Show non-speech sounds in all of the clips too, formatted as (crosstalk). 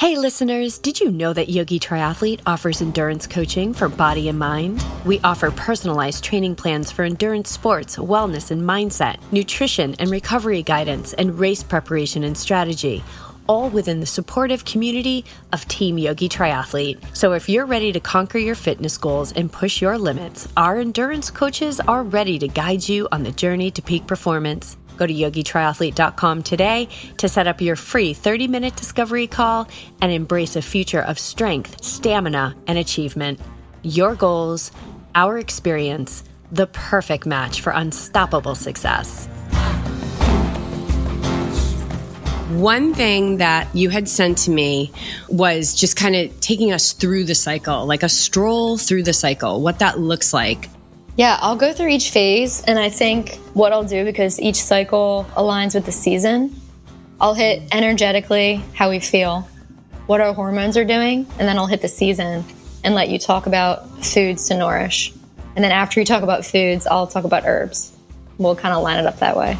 Hey listeners, did you know that Yogi Triathlete offers endurance coaching for body and mind? We offer personalized training plans for endurance sports, wellness and mindset, nutrition and recovery guidance, and race preparation and strategy. All within the supportive community of Team Yogi Triathlete. So, if you're ready to conquer your fitness goals and push your limits, our endurance coaches are ready to guide you on the journey to peak performance. Go to yogitriathlete.com today to set up your free 30 minute discovery call and embrace a future of strength, stamina, and achievement. Your goals, our experience, the perfect match for unstoppable success. One thing that you had sent to me was just kind of taking us through the cycle, like a stroll through the cycle, what that looks like. Yeah, I'll go through each phase, and I think what I'll do because each cycle aligns with the season, I'll hit energetically how we feel, what our hormones are doing, and then I'll hit the season and let you talk about foods to nourish. And then after you talk about foods, I'll talk about herbs. We'll kind of line it up that way.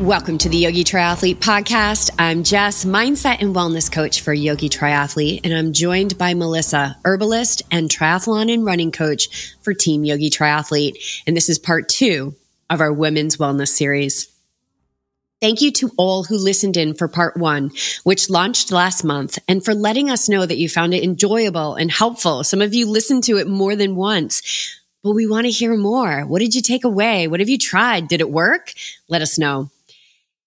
Welcome to the Yogi Triathlete Podcast. I'm Jess, mindset and wellness coach for Yogi Triathlete, and I'm joined by Melissa, herbalist and triathlon and running coach for Team Yogi Triathlete. And this is part two of our women's wellness series. Thank you to all who listened in for part one, which launched last month, and for letting us know that you found it enjoyable and helpful. Some of you listened to it more than once. But we want to hear more. What did you take away? What have you tried? Did it work? Let us know.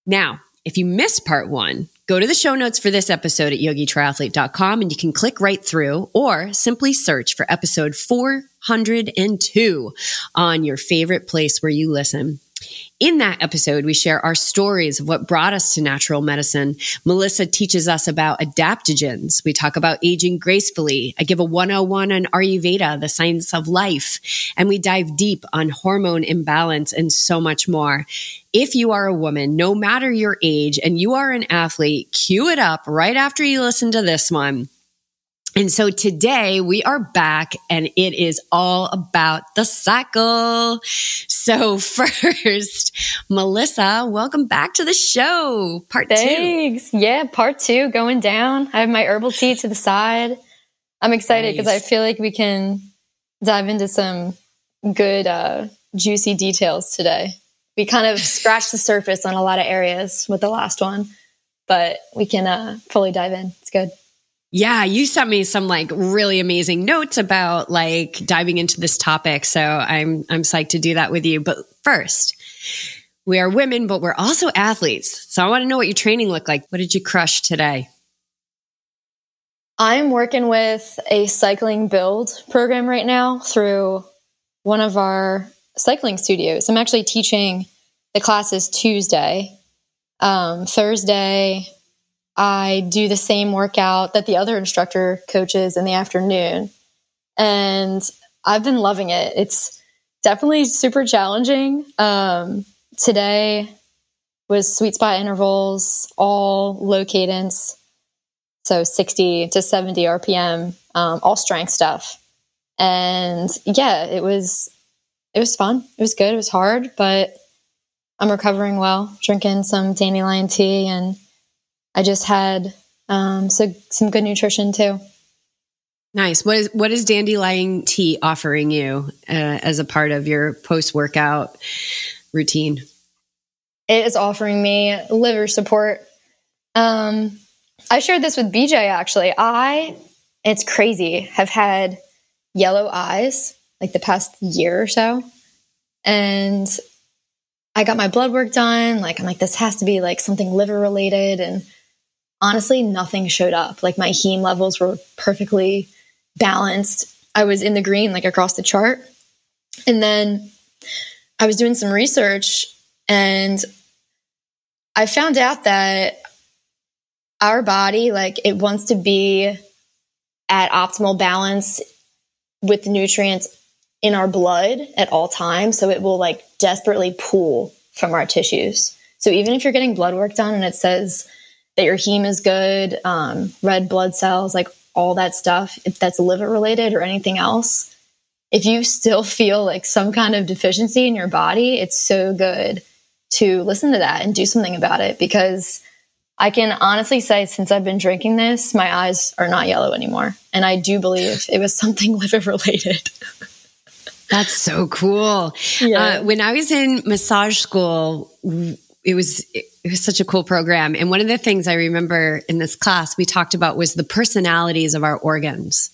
Now, if you missed part one, go to the show notes for this episode at yogitriathlete.com and you can click right through or simply search for episode 402 on your favorite place where you listen. In that episode, we share our stories of what brought us to natural medicine. Melissa teaches us about adaptogens. We talk about aging gracefully. I give a 101 on Ayurveda, the science of life, and we dive deep on hormone imbalance and so much more. If you are a woman, no matter your age, and you are an athlete, cue it up right after you listen to this one. And so today we are back and it is all about the cycle. So (laughs) first, Melissa, welcome back to the show. Part Thanks. two. Yeah, part two going down. I have my herbal tea to the side. I'm excited because nice. I feel like we can dive into some good, uh, juicy details today. We kind of (laughs) scratched the surface on a lot of areas with the last one, but we can uh, fully dive in. It's good. Yeah, you sent me some like really amazing notes about like diving into this topic. So I'm I'm psyched to do that with you. But first, we are women, but we're also athletes. So I want to know what your training looked like. What did you crush today? I'm working with a cycling build program right now through one of our cycling studios. I'm actually teaching the classes Tuesday. Um, Thursday, I do the same workout that the other instructor coaches in the afternoon. And I've been loving it. It's definitely super challenging. Um, today was sweet spot intervals, all low cadence. So 60 to 70 RPM, um, all strength stuff. And yeah, it was, it was fun. It was good. It was hard, but I'm recovering well, drinking some dandelion tea and I just had um, so some good nutrition too. Nice. What is what is dandelion tea offering you uh, as a part of your post workout routine? It is offering me liver support. Um, I shared this with BJ actually. I it's crazy have had yellow eyes like the past year or so, and I got my blood work done. Like I'm like this has to be like something liver related and honestly, nothing showed up. Like my heme levels were perfectly balanced. I was in the green, like across the chart. And then I was doing some research and I found out that our body, like, it wants to be at optimal balance with the nutrients in our blood at all times. So it will like desperately pull from our tissues. So even if you're getting blood work done and it says that your heme is good, um, red blood cells, like all that stuff, if that's liver related or anything else, if you still feel like some kind of deficiency in your body, it's so good to listen to that and do something about it because I can honestly say since I've been drinking this, my eyes are not yellow anymore. And I do believe it was (laughs) something liver related. That's so cool. Yeah. Uh, when I was in massage school, it was it was such a cool program. And one of the things I remember in this class we talked about was the personalities of our organs.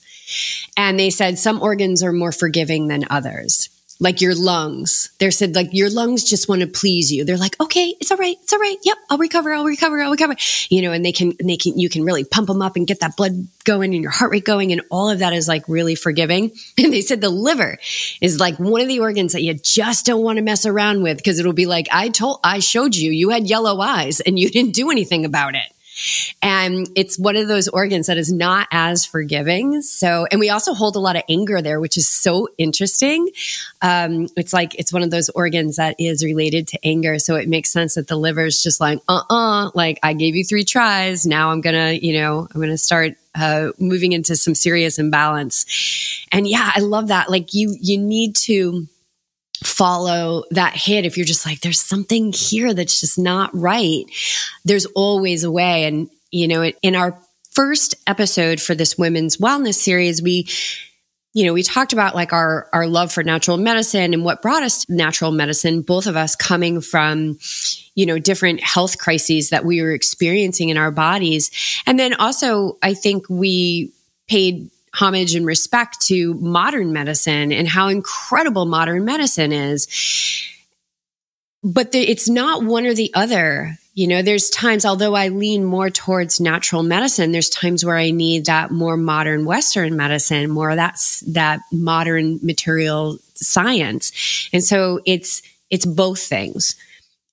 And they said some organs are more forgiving than others like your lungs. They said like your lungs just want to please you. They're like, okay, it's all right, it's all right. Yep, I'll recover, I'll recover, I'll recover. You know, and they can, and they can, you can really pump them up and get that blood going and your heart rate going, and all of that is like really forgiving. (laughs) And they said the liver is like one of the organs that you just don't want to mess around with because it'll be like, I told, I showed you, you had yellow eyes and you didn't do anything about it. And it's one of those organs that is not as forgiving. So, and we also hold a lot of anger there, which is so interesting. Um, it's like, it's one of those organs that is related to anger. So it makes sense that the liver is just like, uh uh like I gave you three tries. Now I'm going to, you know, I'm going to start uh, moving into some serious imbalance. And yeah, I love that. Like you, you need to, follow that hit if you're just like there's something here that's just not right there's always a way. And you know in our first episode for this women's wellness series we you know we talked about like our our love for natural medicine and what brought us natural medicine both of us coming from you know different health crises that we were experiencing in our bodies. And then also i think we paid homage and respect to modern medicine and how incredible modern medicine is. But the, it's not one or the other. You know, there's times, although I lean more towards natural medicine, there's times where I need that more modern Western medicine, more of that, that modern material science. And so it's, it's both things.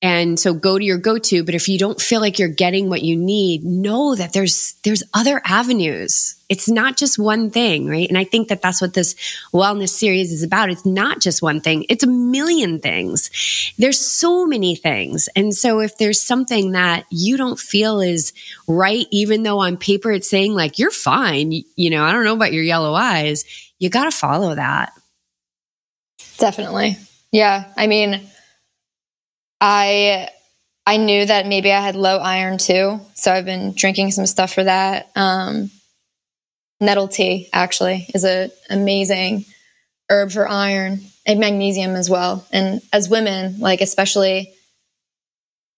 And so go to your go-to, but if you don't feel like you're getting what you need, know that there's, there's other avenues. It's not just one thing, right? And I think that that's what this wellness series is about. It's not just one thing. It's a million things. There's so many things. And so if there's something that you don't feel is right, even though on paper it's saying like, you're fine, you know, I don't know about your yellow eyes, you got to follow that. Definitely. Yeah. I mean, I I knew that maybe I had low iron too, so I've been drinking some stuff for that. Um, nettle tea actually is a amazing herb for iron and magnesium as well. And as women, like especially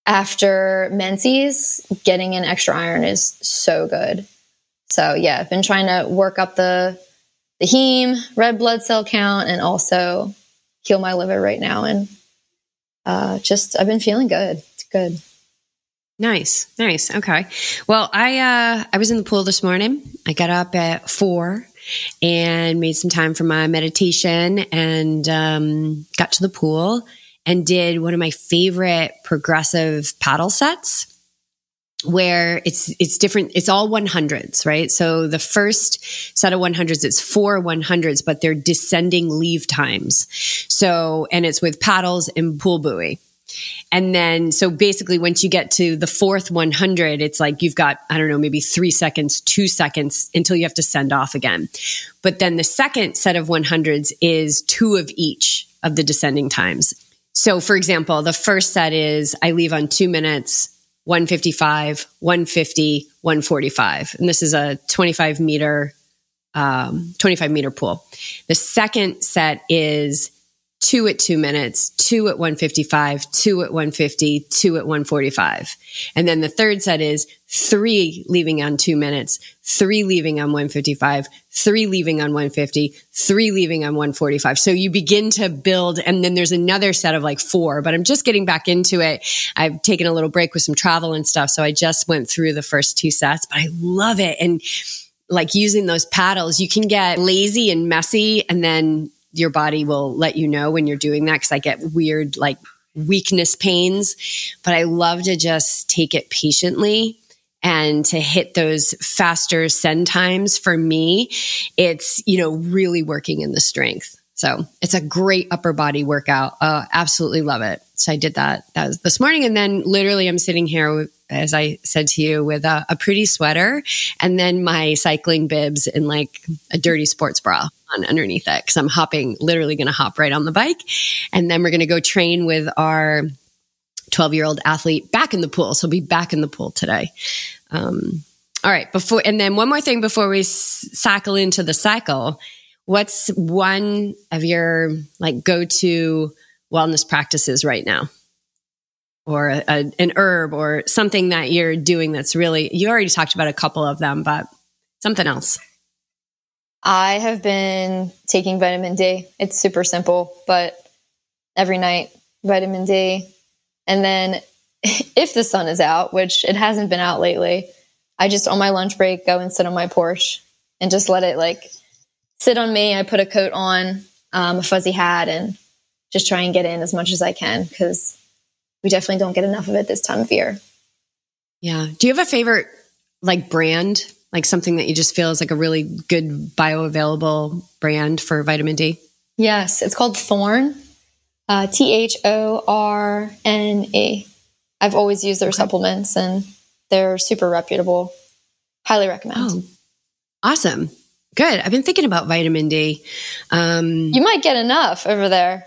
after menses, getting in extra iron is so good. So yeah, I've been trying to work up the the heme, red blood cell count, and also heal my liver right now. And uh, just I've been feeling good. It's good. Nice, nice. Okay. Well, I uh, I was in the pool this morning. I got up at four and made some time for my meditation and um, got to the pool and did one of my favorite progressive paddle sets where it's it's different it's all 100s right so the first set of 100s it's four 100s but they're descending leave times so and it's with paddles and pool buoy and then so basically once you get to the fourth 100 it's like you've got i don't know maybe 3 seconds 2 seconds until you have to send off again but then the second set of 100s is two of each of the descending times so for example the first set is i leave on 2 minutes 155, 150, 145. And this is a 25 meter, um, 25 meter pool. The second set is two at two minutes, two at 155, two at 150, two at 145. And then the third set is three leaving on two minutes, three leaving on 155, three leaving on 150, three leaving on 145. So you begin to build, and then there's another set of like four, but I'm just getting back into it. I've taken a little break with some travel and stuff. So I just went through the first two sets, but I love it. And like using those paddles, you can get lazy and messy and then your body will let you know when you're doing that because I get weird like weakness pains. But I love to just take it patiently and to hit those faster send times for me. It's, you know, really working in the strength. So it's a great upper body workout. Uh, absolutely love it. So I did that. That was this morning. And then literally I'm sitting here, as I said to you, with a, a pretty sweater and then my cycling bibs and like a dirty sports bra on underneath it. Cause I'm hopping, literally going to hop right on the bike. And then we're going to go train with our 12 year old athlete back in the pool. So be back in the pool today. Um, all right. Before, and then one more thing before we cycle into the cycle. What's one of your like go to wellness practices right now? Or a, a, an herb or something that you're doing that's really, you already talked about a couple of them, but something else. I have been taking vitamin D. It's super simple, but every night, vitamin D. And then (laughs) if the sun is out, which it hasn't been out lately, I just on my lunch break go and sit on my porch and just let it like sit on me. I put a coat on, um, a fuzzy hat, and just try and get in as much as I can because we definitely don't get enough of it this time of year. Yeah. Do you have a favorite like brand like something that you just feel is like a really good bioavailable brand for vitamin D? Yes, it's called Thorne. Uh, T H O R N E. I've always used their okay. supplements and they're super reputable. Highly recommend. Oh, awesome. Good. I've been thinking about vitamin D. Um, you might get enough over there.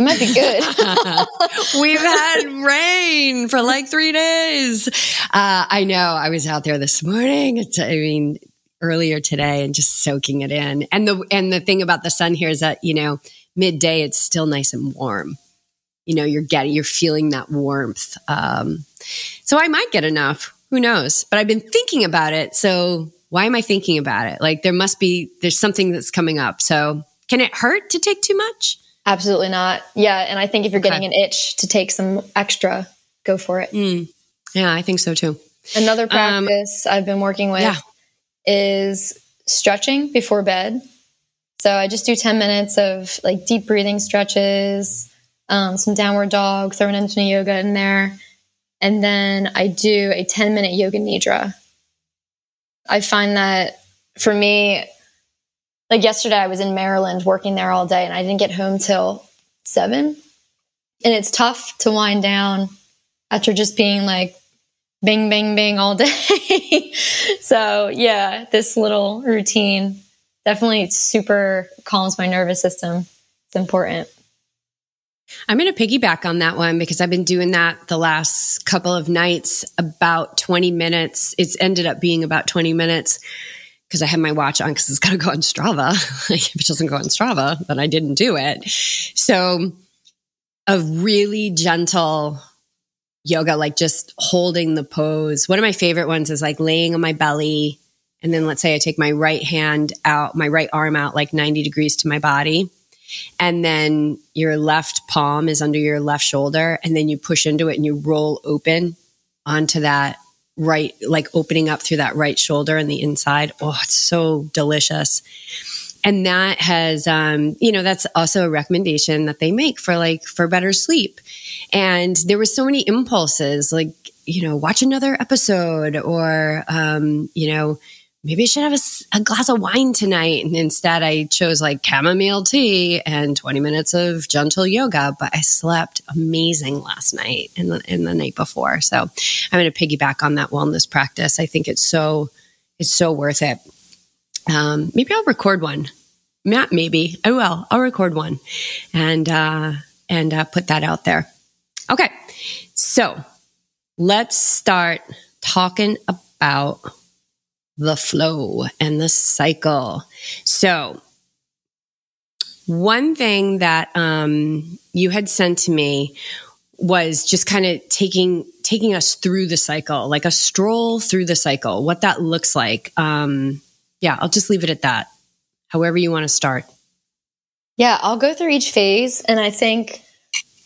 You might be good. (laughs) We've had rain for like three days. Uh, I know. I was out there this morning. It's, I mean, earlier today and just soaking it in. And the and the thing about the sun here is that you know midday it's still nice and warm. You know, you're getting you're feeling that warmth. Um, so I might get enough. Who knows? But I've been thinking about it. So why am I thinking about it? Like there must be there's something that's coming up. So can it hurt to take too much? Absolutely not. Yeah. And I think if you're getting an itch to take some extra, go for it. Mm. Yeah, I think so too. Another um, practice um, I've been working with yeah. is stretching before bed. So I just do 10 minutes of like deep breathing stretches, um, some downward dog, throwing into yoga in there. And then I do a 10 minute yoga nidra. I find that for me, like yesterday I was in Maryland working there all day and I didn't get home till seven. And it's tough to wind down after just being like bing, bing, bing all day. (laughs) so yeah, this little routine definitely super calms my nervous system. It's important. I'm going to piggyback on that one because I've been doing that the last couple of nights, about 20 minutes. It's ended up being about 20 minutes because I had my watch on because it's got to go on Strava. (laughs) if it doesn't go on Strava, then I didn't do it. So a really gentle yoga, like just holding the pose. One of my favorite ones is like laying on my belly. And then let's say I take my right hand out, my right arm out like 90 degrees to my body. And then your left palm is under your left shoulder. And then you push into it and you roll open onto that right, like opening up through that right shoulder and the inside. Oh, it's so delicious. And that has, um, you know, that's also a recommendation that they make for like, for better sleep. And there were so many impulses, like, you know, watch another episode or, um, you know, maybe I should have a, a, glass of wine tonight. And instead, I chose like chamomile tea and 20 minutes of gentle yoga. But I slept amazing last night and the, and the night before. So I'm going to piggyback on that wellness practice. I think it's so, it's so worth it. Um, maybe I'll record one. Matt, maybe I will. I'll record one and, uh, and uh, put that out there. Okay. So let's start talking about the flow and the cycle. So, one thing that um, you had sent to me was just kind of taking taking us through the cycle, like a stroll through the cycle, what that looks like. Um, yeah, I'll just leave it at that. However, you want to start. Yeah, I'll go through each phase, and I think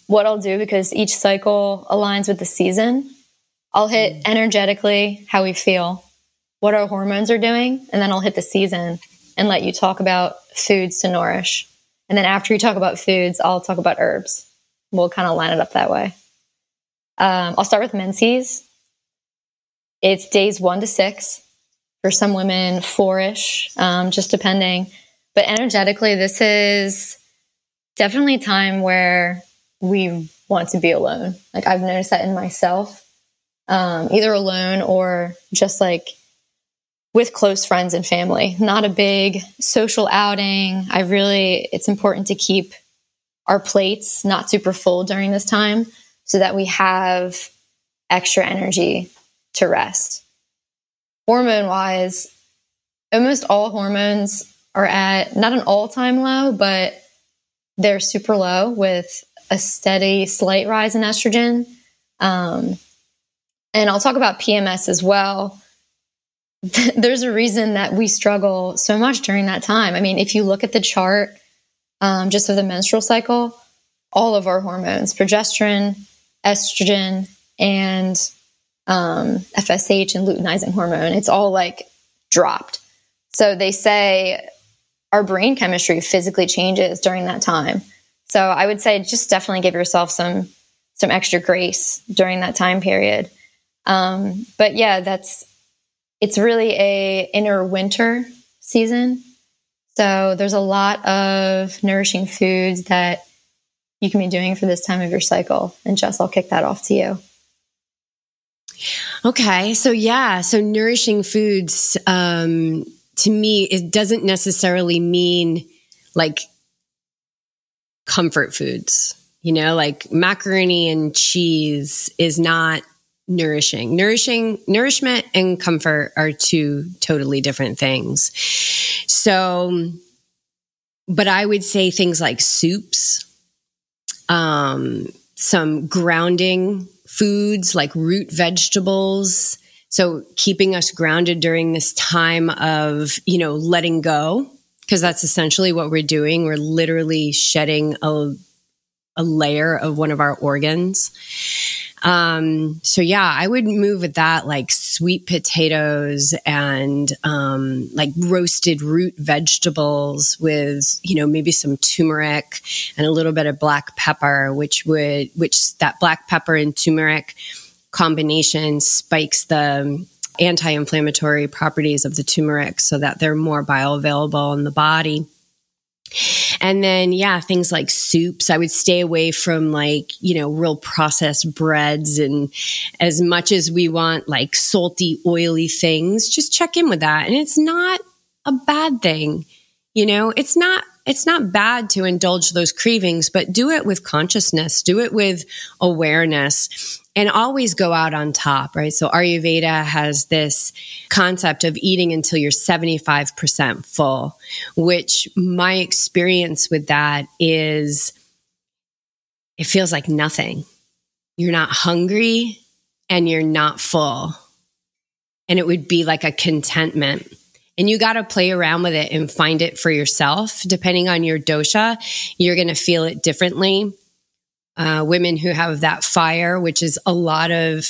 what I'll do because each cycle aligns with the season. I'll hit mm. energetically how we feel what our hormones are doing, and then I'll hit the season and let you talk about foods to nourish. And then after you talk about foods, I'll talk about herbs. We'll kind of line it up that way. Um, I'll start with menses. It's days one to six. For some women, four-ish, um, just depending. But energetically, this is definitely a time where we want to be alone. Like I've noticed that in myself, um, either alone or just like with close friends and family, not a big social outing. I really, it's important to keep our plates not super full during this time. so that we have extra energy to rest. Hormone wise, almost all hormones are at not an all time low, but they're super low with a steady, slight rise in estrogen. Um, and I'll talk about PMS as well. (laughs) There's a reason that we struggle so much during that time. I mean, if you look at the chart um, just of the menstrual cycle, all of our hormones, progesterone, estrogen, and um, FSH and luteinizing hormone, it's all like dropped. So they say our brain chemistry physically changes during that time. So I would say just definitely give yourself some some extra grace during that time period. Um, but yeah, that's it's really a inner winter season. So there's a lot of nourishing foods that you can be doing for this time of your cycle. And Jess, I'll kick that off to you. Okay. So yeah, so nourishing foods um to me it doesn't necessarily mean like comfort foods. You know, like macaroni and cheese is not nourishing. Nourishing, nourishment and comfort are two totally different things. So, but I would say things like soups, um, some grounding foods like root vegetables. So keeping us grounded during this time of, you know, letting go, because that's essentially what we're doing. We're literally shedding a, a layer of one of our organs. Um, so yeah, I would move with that like sweet potatoes and um, like roasted root vegetables with you know maybe some turmeric and a little bit of black pepper, which would which that black pepper and turmeric combination spikes the anti-inflammatory properties of the turmeric so that they're more bioavailable in the body. And then, yeah, things like soups. I would stay away from like, you know, real processed breads. And as much as we want like salty, oily things, just check in with that. And it's not a bad thing. You know, it's not it's not bad to indulge those cravings, but do it with consciousness, do it with awareness and always go out on top, right? So Ayurveda has this concept of eating until you're 75% full, which my experience with that is it feels like nothing. You're not hungry and you're not full. And it would be like a contentment. And you got to play around with it and find it for yourself. Depending on your dosha, you're going to feel it differently uh, women who have that fire, which is a lot of,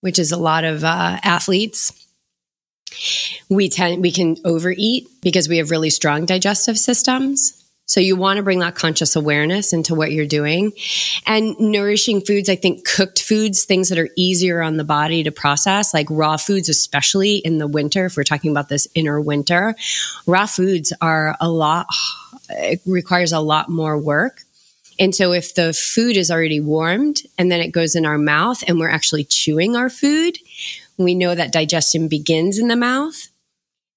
which is a lot of uh, athletes. We tend we can overeat because we have really strong digestive systems. So you want to bring that conscious awareness into what you're doing. And nourishing foods, I think cooked foods, things that are easier on the body to process, like raw foods, especially in the winter, if we're talking about this inner winter, raw foods are a lot, it requires a lot more work and so if the food is already warmed and then it goes in our mouth and we're actually chewing our food, we know that digestion begins in the mouth,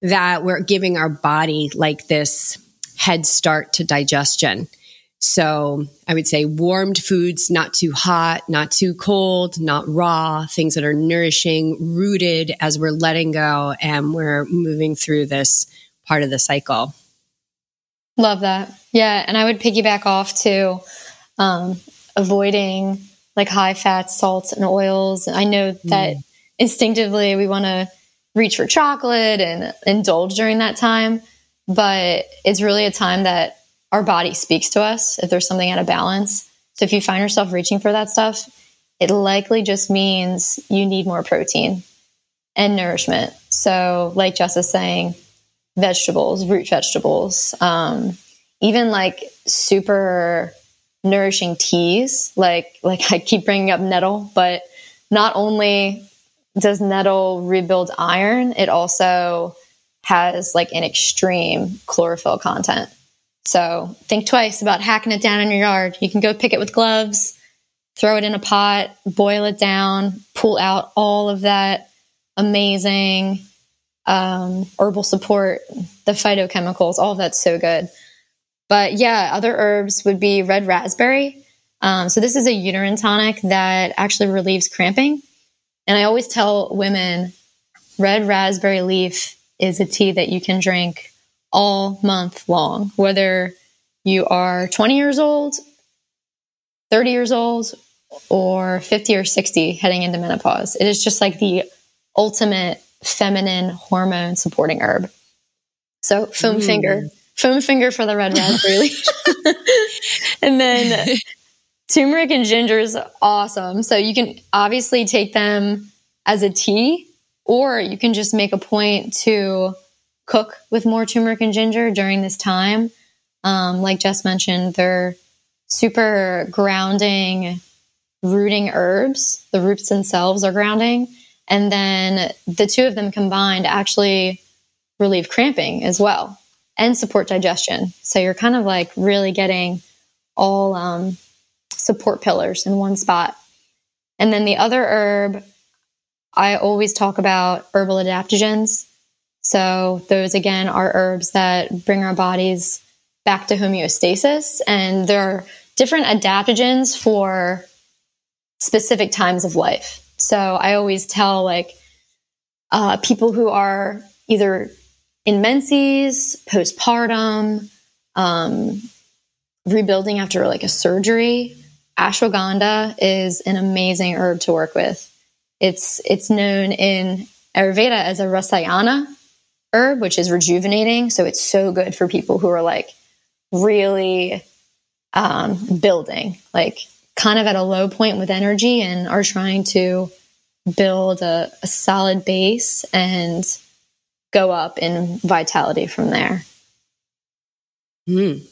that we're giving our body like this head start to digestion. So I would say warmed foods, not too hot, not too cold, not raw, things that are nourishing, rooted as we're letting go and we're moving through this part of the cycle. Love that. Yeah. And I would piggyback off to um, avoiding like high fats, salts, and oils. I know that mm. instinctively we want to reach for chocolate and indulge during that time, but it's really a time that our body speaks to us if there's something out of balance. So if you find yourself reaching for that stuff, it likely just means you need more protein and nourishment. So, like Jess is saying, vegetables, root vegetables, um, even like super nourishing teas. Like like I keep bringing up nettle, but not only does nettle rebuild iron, it also has like an extreme chlorophyll content. So think twice about hacking it down in your yard. You can go pick it with gloves, throw it in a pot, boil it down, pull out all of that amazing um, herbal support, the phytochemicals, all of that's so good. But yeah, other herbs would be red raspberry. Um, so this is a uterine tonic that actually relieves cramping. And I always tell women red raspberry leaf is a tea that you can drink all month long, whether you are 20 years old, 30 years old, or 50 or 60 heading into menopause. It is just like the ultimate feminine hormone supporting herb. So foam mm. finger, foam finger for the red raspberry (laughs) leaf. (laughs) and then turmeric and ginger is awesome. So you can obviously take them as a tea, or you can just make a point to cook with more turmeric and ginger during this time. Um, like Jess mentioned, they're super grounding, rooting herbs. The roots themselves are grounding. And then the two of them combined actually relieve cramping as well and support digestion. So you're kind of like really getting all um, support pillars in one spot. And then the other herb, I always talk about herbal adaptogens. So those again are herbs that bring our bodies back to homeostasis. And there are different adaptogens for specific times of life. So I always tell like uh, people who are either in menses, postpartum, um, rebuilding after like a surgery, ashwagandha is an amazing herb to work with. It's it's known in Ayurveda as a rasayana herb, which is rejuvenating. So it's so good for people who are like really um, building, like kind of at a low point with energy and are trying to build a, a solid base and go up in vitality from there. Mm.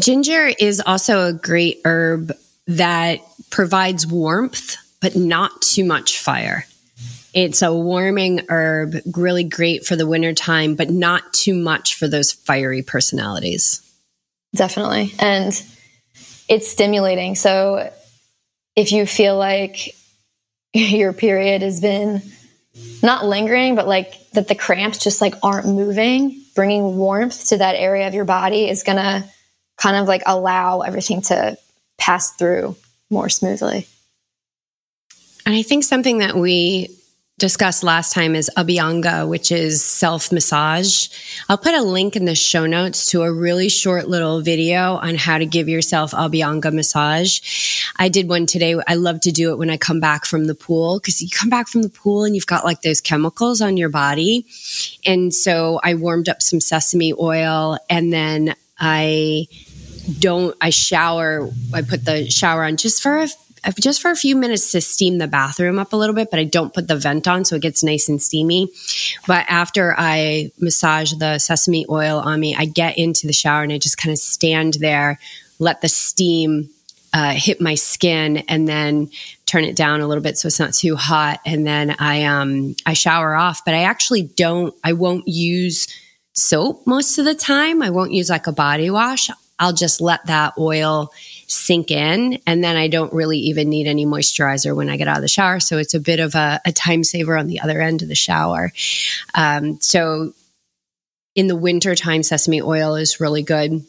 Ginger is also a great herb that provides warmth, but not too much fire. It's a warming herb, really great for the wintertime, but not too much for those fiery personalities. Definitely. And it's stimulating. So if you feel like (laughs) your period has been not lingering, but like that the cramps just like aren't moving, bringing warmth to that area of your body is going to kind of like allow everything to pass through more smoothly. And I think something that we discussed last time is Abhyanga, which is self massage. I'll put a link in the show notes to a really short little video on how to give yourself Abhyanga massage. I did one today. I love to do it when I come back from the pool because you come back from the pool and you've got like those chemicals on your body. And so I warmed up some sesame oil and then I don't, I shower, I put the shower on just for a just for a few minutes to steam the bathroom up a little bit, but I don't put the vent on so it gets nice and steamy. But after I massage the sesame oil on me, I get into the shower and I just kind of stand there, let the steam uh, hit my skin, and then turn it down a little bit so it's not too hot. And then I um I shower off, but I actually don't. I won't use soap most of the time. I won't use like a body wash. I'll just let that oil sink in. And then I don't really even need any moisturizer when I get out of the shower. So it's a bit of a, a time saver on the other end of the shower. Um, so in the wintertime, sesame oil is really good.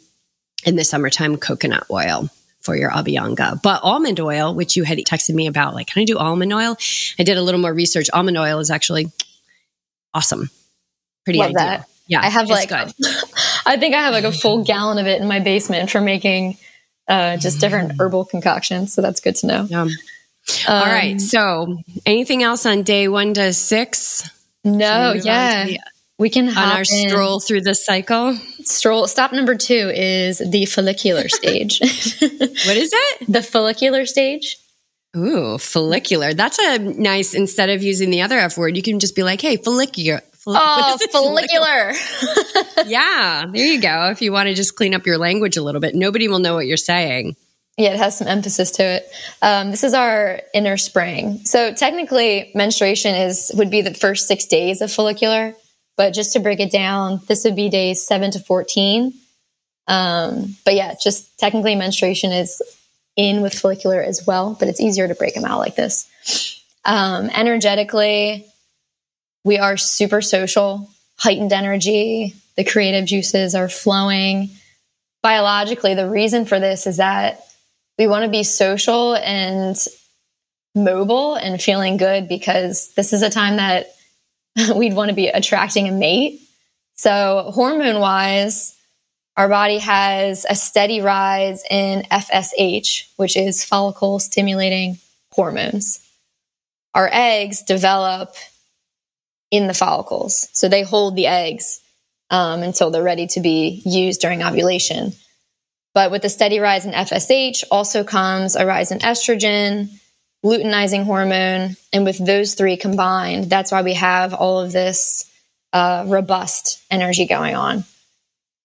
In the summertime, coconut oil for your abhyanga. But almond oil, which you had texted me about, like, can I do almond oil? I did a little more research. Almond oil is actually awesome. Pretty Love ideal. That. Yeah, I have like. (laughs) I think I have like a full gallon of it in my basement for making uh, just different mm. herbal concoctions. So that's good to know. Yeah. Um, All right. So, anything else on day one to six? No. Yeah. we can on our stroll through the cycle. Stroll. Stop number two is the follicular (laughs) stage. what is it? The follicular stage. Ooh, follicular. That's a nice. Instead of using the other F word, you can just be like, "Hey, follicular." Oh, (laughs) follicular. (laughs) yeah, there you go. If you want to just clean up your language a little bit, nobody will know what you're saying. Yeah, it has some emphasis to it. Um, this is our inner spring. So technically, menstruation is would be the first six days of follicular, but just to break it down, this would be days seven to fourteen. Um, but yeah, just technically, menstruation is in with follicular as well, but it's easier to break them out like this. Um, energetically, we are super social, heightened energy, the creative juices are flowing. Biologically, the reason for this is that we want to be social and mobile and feeling good because this is a time that (laughs) we'd want to be attracting a mate. So, hormone wise, our body has a steady rise in FSH, which is follicle stimulating hormones. Our eggs develop in the follicles. So they hold the eggs um, until they're ready to be used during ovulation. But with the steady rise in FSH also comes a rise in estrogen, luteinizing hormone. And with those three combined, that's why we have all of this uh, robust energy going on.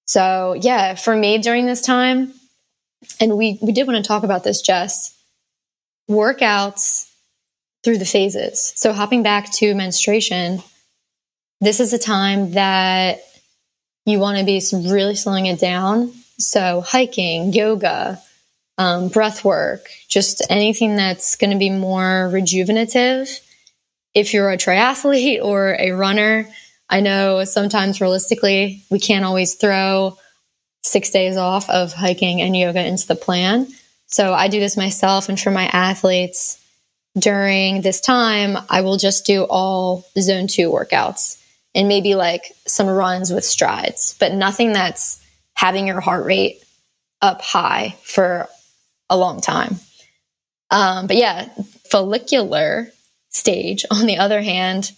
So, yeah, for me during this time, and we, we did want to talk about this, Jess, workouts through the phases. So, hopping back to menstruation, this is a time that you want to be really slowing it down. So, hiking, yoga, um, breath work, just anything that's going to be more rejuvenative. If you're a triathlete or a runner, I know sometimes realistically, we can't always throw six days off of hiking and yoga into the plan. So I do this myself. And for my athletes during this time, I will just do all zone two workouts and maybe like some runs with strides, but nothing that's having your heart rate up high for a long time. Um, but yeah, follicular stage, on the other hand,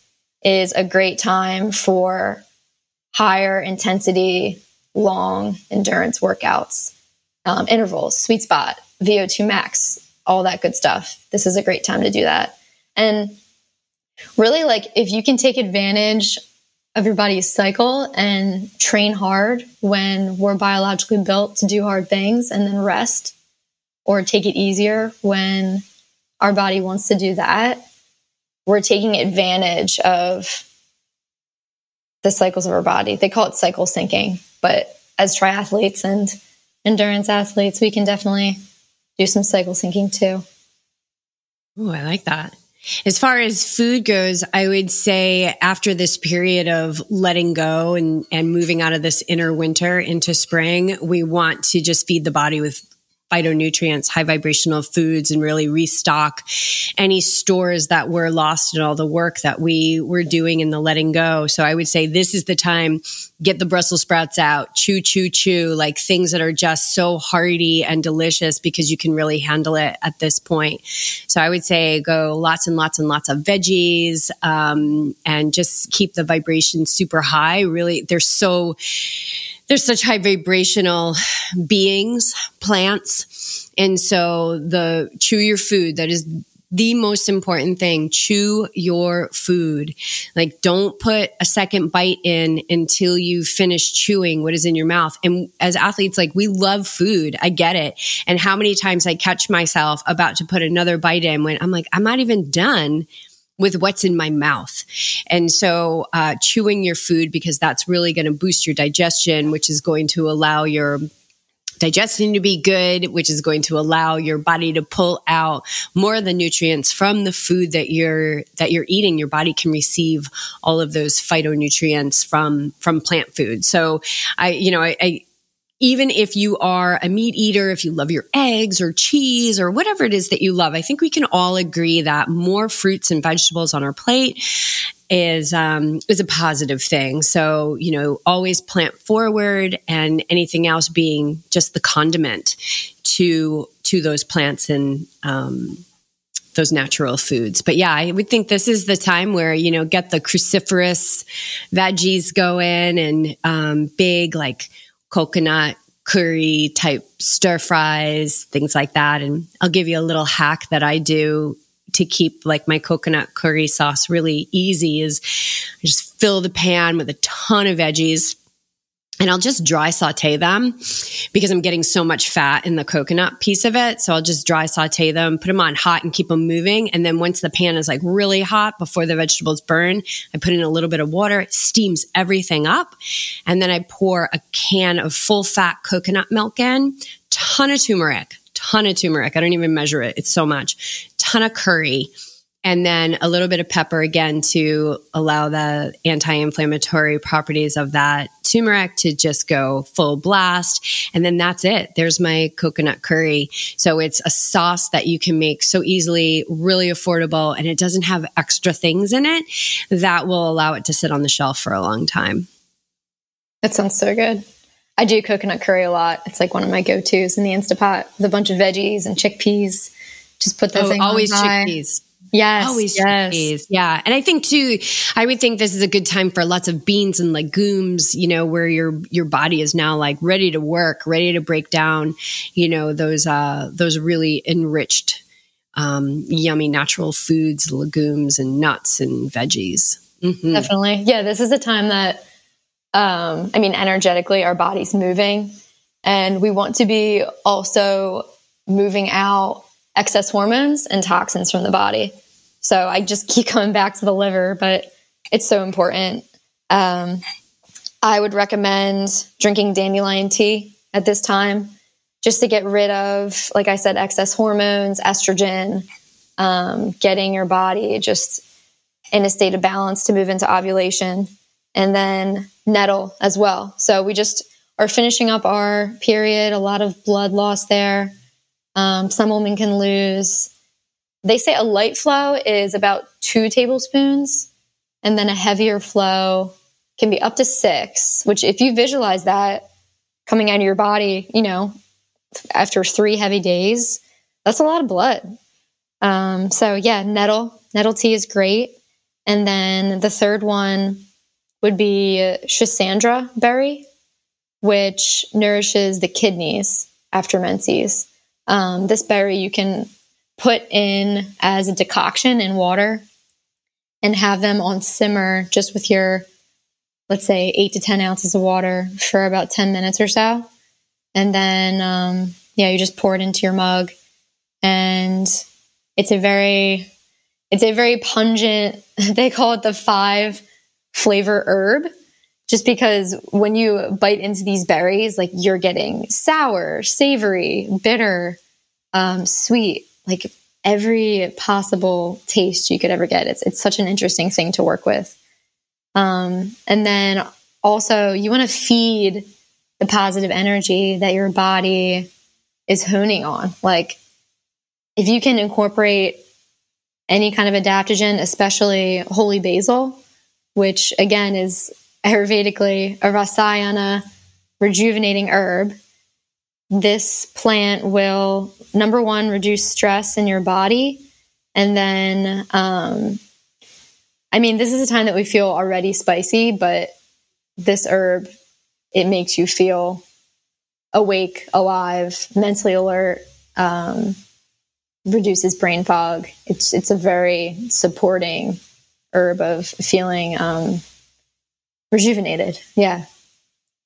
is a great time for higher intensity, long endurance workouts, um, intervals, sweet spot, VO2 max, all that good stuff. This is a great time to do that. And really, like, if you can take advantage of your body's cycle and train hard when we're biologically built to do hard things and then rest or take it easier when our body wants to do that. We're taking advantage of the cycles of our body. They call it cycle syncing, but as triathletes and endurance athletes, we can definitely do some cycle syncing too. Oh, I like that. As far as food goes, I would say after this period of letting go and, and moving out of this inner winter into spring, we want to just feed the body with phytonutrients, high vibrational foods, and really restock any stores that were lost in all the work that we were doing in the letting go. So I would say this is the time, get the Brussels sprouts out, chew, chew, chew, like things that are just so hearty and delicious because you can really handle it at this point. So I would say go lots and lots and lots of veggies, um, and just keep the vibration super high. Really, they're so, they're such high vibrational beings, plants. And so the chew your food, that is the most important thing. Chew your food. Like don't put a second bite in until you finish chewing what is in your mouth. And as athletes, like we love food. I get it. And how many times I catch myself about to put another bite in when I'm like, I'm not even done with what's in my mouth. And so, uh, chewing your food because that's really going to boost your digestion, which is going to allow your digestion to be good, which is going to allow your body to pull out more of the nutrients from the food that you're that you're eating. Your body can receive all of those phytonutrients from from plant food. So I, you know, I, I even if you are a meat eater, if you love your eggs or cheese or whatever it is that you love, I think we can all agree that more fruits and vegetables on our plate is um, is a positive thing. So you know, always plant forward, and anything else being just the condiment to to those plants and um, those natural foods. But yeah, I would think this is the time where you know get the cruciferous veggies going and um, big like coconut curry type stir fries, things like that. And I'll give you a little hack that I do to keep like my coconut curry sauce really easy is I just fill the pan with a ton of veggies and I'll just dry saute them because I'm getting so much fat in the coconut piece of it. So I'll just dry saute them, put them on hot and keep them moving. And then once the pan is like really hot before the vegetables burn, I put in a little bit of water, it steams everything up. And then I pour a can of full fat coconut milk in, ton of turmeric, ton of turmeric. I don't even measure it. It's so much, ton of curry and then a little bit of pepper again to allow the anti-inflammatory properties of that turmeric to just go full blast. And then that's it. There's my coconut curry. So it's a sauce that you can make so easily really affordable and it doesn't have extra things in it that will allow it to sit on the shelf for a long time. That sounds so good. I do coconut curry a lot. It's like one of my go-to's in the instapot with a bunch of veggies and chickpeas. Just put those oh, always chickpeas Yes. Always yes. Yeah. And I think too, I would think this is a good time for lots of beans and legumes, you know, where your, your body is now like ready to work, ready to break down, you know, those, uh, those really enriched, um, yummy natural foods, legumes and nuts and veggies. Mm-hmm. Definitely. Yeah. This is a time that, um, I mean, energetically, our body's moving and we want to be also moving out excess hormones and toxins from the body. So I just (laughs) keep coming back to the liver, but it's so important. Um, I would recommend drinking dandelion tea at this time just to get rid of, like I said, excess hormones, estrogen, um, getting your body just in a state of balance to move into ovulation, and then nettle as well. So we just are finishing up our period, a lot of blood loss there. Um, some women can lose they say a light flow is about two tablespoons, and then a heavier flow can be up to six, which, if you visualize that coming out of your body, you know, after three heavy days, that's a lot of blood. Um, so, yeah, nettle, nettle tea is great. And then the third one would be Schisandra berry, which nourishes the kidneys after menses. Um, this berry you can put in as a decoction in water and have them on simmer just with your, let's say, eight to 10 ounces of water for about 10 minutes or so. And then, um, yeah, you just pour it into your mug. And it's a very, it's a very pungent, (laughs) they call it the five flavor herb just because when you bite into these berries, like you're getting sour, savory, bitter, um, sweet, like every possible taste you could ever get. It's it's such an interesting thing to work with. Um, and then also you want to feed the positive energy that your body is honing on. Like if you can incorporate any kind of adaptogen, especially holy basil, which again is Ayurvedically a rasayana rejuvenating herb this plant will number one reduce stress in your body. And then um, i mean this is a time that we feel already spicy but this herb it makes you feel awake alive mentally alert um, reduces brain fog. It's it's a very supporting herb of feeling um, rejuvenated. Yeah.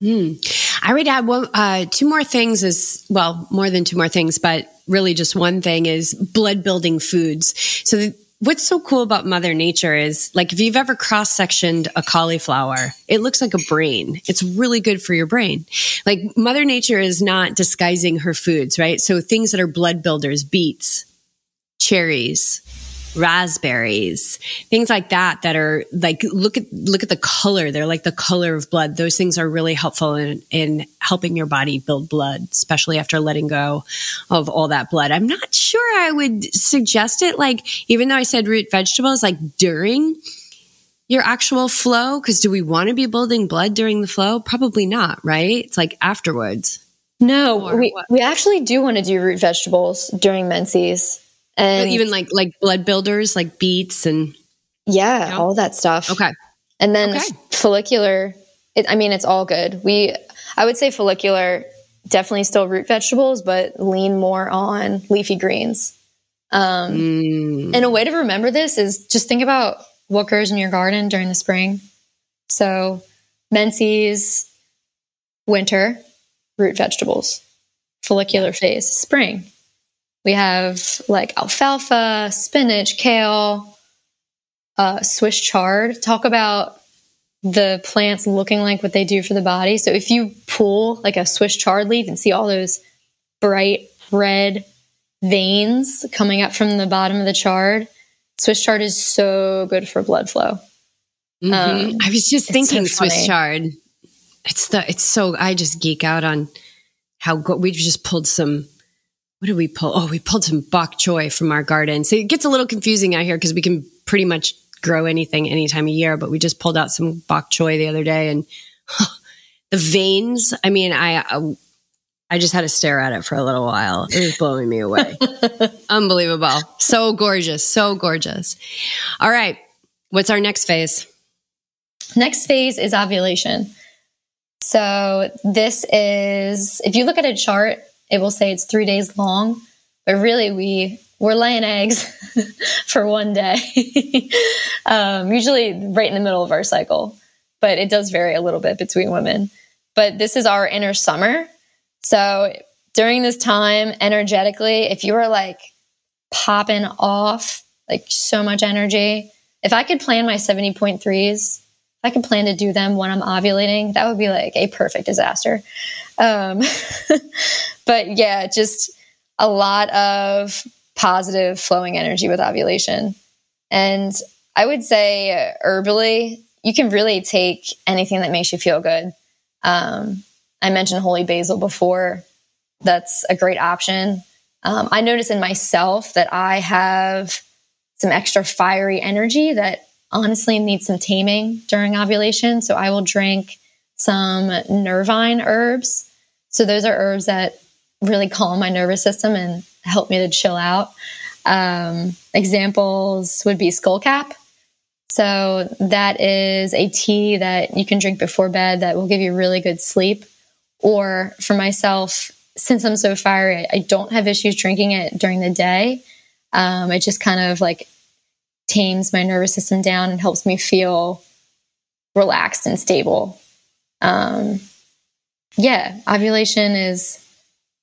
Mm. I would add one, uh, two more things as well, more than two more things, but really just one thing is blood building foods. So the, what's so cool about mother nature is like if you've ever cross sectioned a cauliflower it looks like a brain. It's really good for your brain. Like mother nature is not disguising her foods right? So things that are blood builders beets cherries raspberries, things like that that are like look at look at the color. They're like the color of blood. Those things are really helpful in in helping your body build blood, especially after letting go of all that blood. I'm not sure I would suggest it like even though I said root vegetables like during your actual flow because do we want to be building blood during the flow? Probably not, right? It's like afterwards. No, we, we actually do want to do root vegetables during menses. And even like like blood builders like beets and yeah, you know? all that stuff. Okay. And then okay. follicular, it, I mean, it's all good. We, I would say follicular, definitely still root vegetables, but lean more on leafy greens. Um, mm. And a way to remember this is just think about what grows in your garden during the spring. So, menses, winter, root vegetables, follicular phase, spring, we have like alfalfa, spinach, kale, uh, Swiss chard. Talk about the plants looking like what they do for the body. So if you pull like a Swiss chard leaf and see all those bright red veins coming up from the bottom of the chard, Swiss chard is so good for blood flow. Mm-hmm. Um, I was just thinking so Swiss chard. It's the it's so I just geek out on how go- we just pulled some. What did we pull? Oh, we pulled some bok choy from our garden. So it gets a little confusing out here because we can pretty much grow anything any time of year. But we just pulled out some bok choy the other day, and huh, (laughs) the veins. I mean, I, I I just had to stare at it for a little while. It was blowing me away. (laughs) Unbelievable. So gorgeous. So gorgeous. All right. What's our next phase? Next phase is ovulation. So this is, if you look at a chart, it will say it's three days long, but really we we're laying eggs (laughs) for one day, (laughs) um, usually right in the middle of our cycle, but it does vary a little bit between women. But this is our inner summer. So during this time, energetically, if you are like popping off, like so much energy, if I could plan my 70.3s I can plan to do them when I'm ovulating, that would be like a perfect disaster. Um, (laughs) but yeah, just a lot of positive flowing energy with ovulation. And I would say herbally, you can really take anything that makes you feel good. Um, I mentioned holy basil before. That's a great option. Um, I notice in myself that I have some extra fiery energy that honestly needs some taming during ovulation. So I will drink some nervine herbs. So those are herbs that really calm my nervous system and help me to chill out. Um, examples would be skullcap. So that is a tea that you can drink before bed that will give you really good sleep. Or for myself, since I'm so fiery, I don't have issues drinking it during the day. Um, it just kind of like tames my nervous system down and helps me feel relaxed and stable. Um, yeah, ovulation is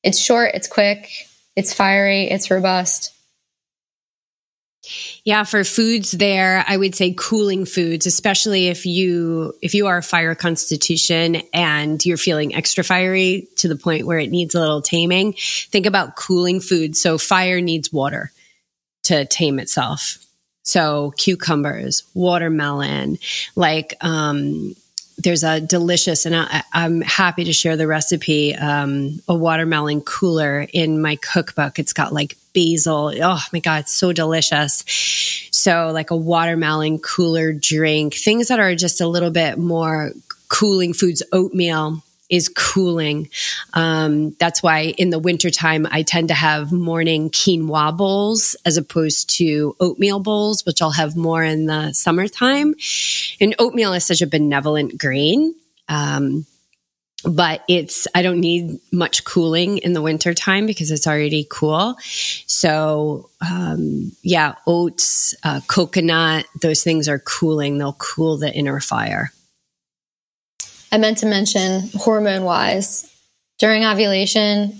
it's short, it's quick, it's fiery, it's robust. Yeah, for foods there, I would say cooling foods, especially if you if you are a fire constitution and you're feeling extra fiery to the point where it needs a little taming. Think about cooling foods. So fire needs water to tame itself. So cucumbers, watermelon, like, um, there's a delicious, and I, am happy to share the recipe, um, a watermelon cooler in my cookbook. It's got like basil. Oh my God, so delicious. So, like a watermelon cooler drink, things that are just a little bit more cooling foods, oatmeal is cooling. Um, that's why in the wintertime, I tend to have morning quinoa bowls as opposed to oatmeal bowls, which I'll have more in the summertime. And oatmeal is such a benevolent grain. Um, but it's i don't need much cooling in the wintertime because it's already cool so um, yeah oats uh, coconut those things are cooling they'll cool the inner fire I meant to mention hormone wise, during ovulation,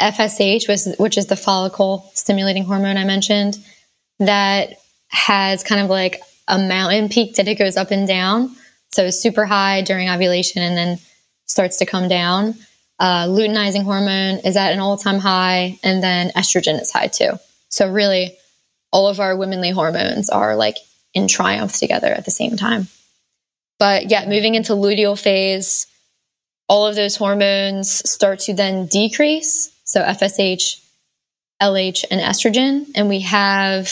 FSH, which is the follicle stimulating hormone I mentioned, that has kind of like a mountain peak that it goes up and down. So super high during ovulation and then starts to come down. Uh, luteinizing hormone is at an all time high, and then estrogen is high too. So, really, all of our womanly hormones are like in triumph together at the same time. But yeah, moving into luteal phase, all of those hormones start to then decrease. So FSH, LH, and estrogen. And we have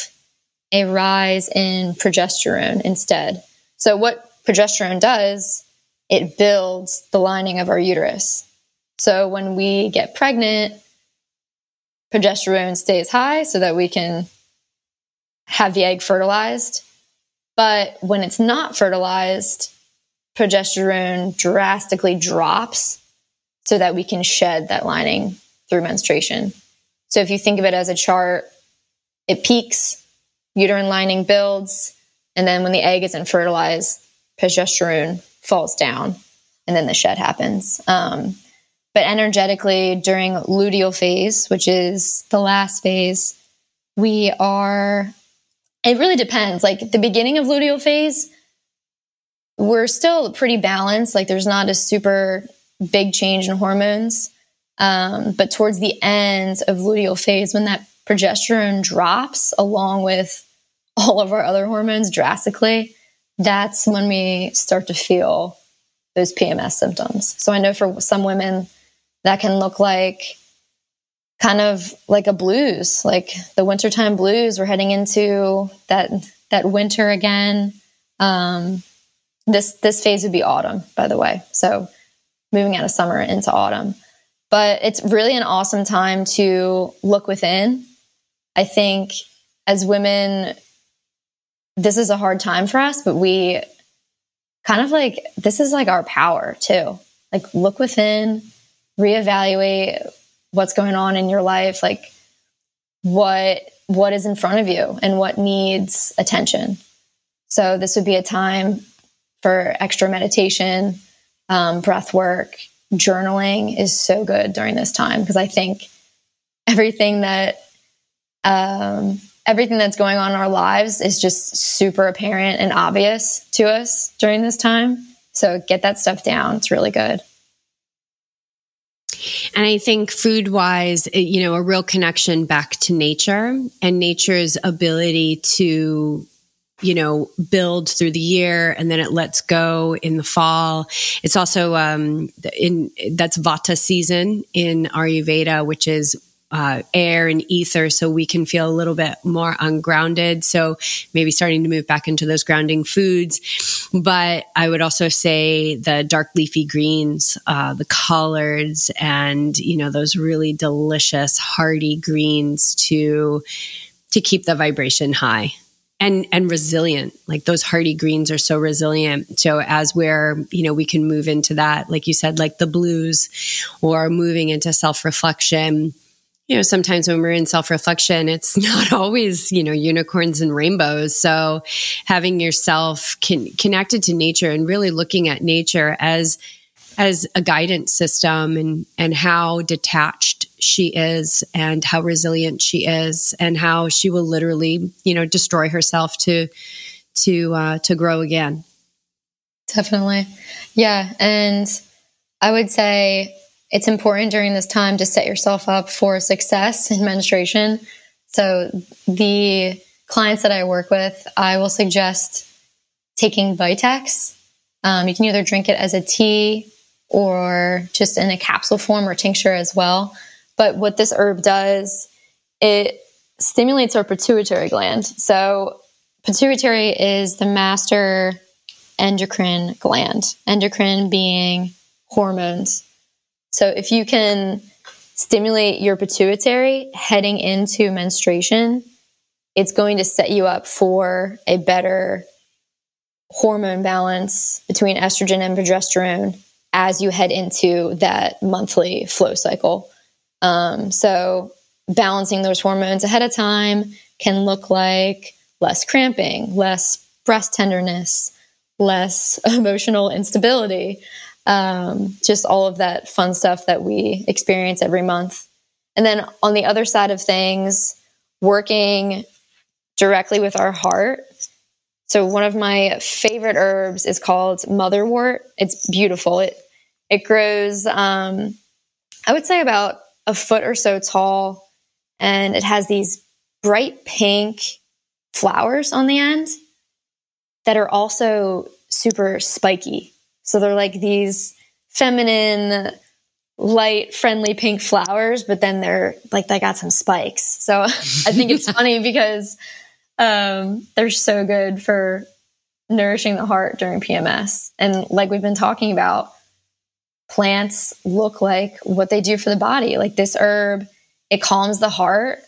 a rise in progesterone instead. So what progesterone does, it builds the lining of our uterus. So when we get pregnant, progesterone stays high so that we can have the egg fertilized. But when it's not fertilized, progesterone drastically drops so that we can shed that lining through menstruation. So if you think of it as a chart, it peaks, uterine lining builds, and then when the egg isn't fertilized, progesterone falls down, and then the shed happens. Um, but energetically, during luteal phase, which is the last phase, we are, it really depends. Like the beginning of luteal phase, we're still pretty balanced. Like there's not a super big change in hormones. Um, but towards the end of luteal phase, when that progesterone drops along with (laughs) all of our other hormones drastically, that's when we start to feel those PMS symptoms. So I know for some women that can look like kind of like a blues, like the wintertime blues. We're heading into that that winter again. Um, this this phase would be autumn, by the way. So moving out of summer into autumn. But it's really an awesome time to look within. I think as women, this is a hard time for us, but we kind of like this is like our power too. Like look within, reevaluate what's going on in your life, like what what is in front of you and what needs attention. So this would be a time for extra meditation, um, breath work, journaling is so good during this time because I think everything that um, everything that's going on in our lives is just super apparent and obvious to us during this time. So get that stuff down. It's really good. And I think food wise, you know, a real connection back to nature and nature's ability to you know, build through the year and then it lets go in the fall. It's also, um, in, that's Vata season in Ayurveda, which is uh, air and ether so we can feel a little bit more ungrounded. So maybe starting to move back into those grounding foods. But I would also say the dark leafy greens, uh, the collards, and, you know, those really delicious, hearty greens to, to keep the vibration high and and resilient. Like those hardy greens are so resilient. So as we're you know we can move into that like you said like the blues or moving into self-reflection. You know, sometimes when we're in self reflection, it's (laughs) not always, you know, unicorns and rainbows. So having yourself con- connected to nature and really looking at nature as, as a guidance system and, and how detached she is and how resilient she is and how she will literally, you know, destroy herself to, to, uh, to grow again. Definitely. Yeah. And I would say it's important during this time to set yourself up for success in menstruation. So the clients that I work with, I will suggest taking Vitex. Um, you can either drink it as a tea or just in a capsule form or tincture as well. But what this herb does, it stimulates our pituitary gland. So pituitary is the master endocrine gland, endocrine being hormones. So if you can stimulate your pituitary heading into menstruation, it's going to set you up for a better hormone balance between estrogen and progesterone as you head into that monthly flow cycle. Um, so, balancing those hormones ahead of time can look like less cramping, less breast tenderness, less (laughs) emotional instability, um, just all of that fun stuff that we experience every month. And then on the other side of things, working directly with our heart. So one of my favorite herbs is called motherwort. It's beautiful. It it grows, um, I would say about a foot or so tall, and it has these bright pink flowers on the end that are also super spiky. So they're like these feminine, light, friendly pink flowers, but then they're like they got some spikes. So (laughs) I think it's (laughs) funny because um, they're so good for nourishing the heart during PMS. And like we've been talking about, plants look like what they do for the body. Like this herb, it calms the heart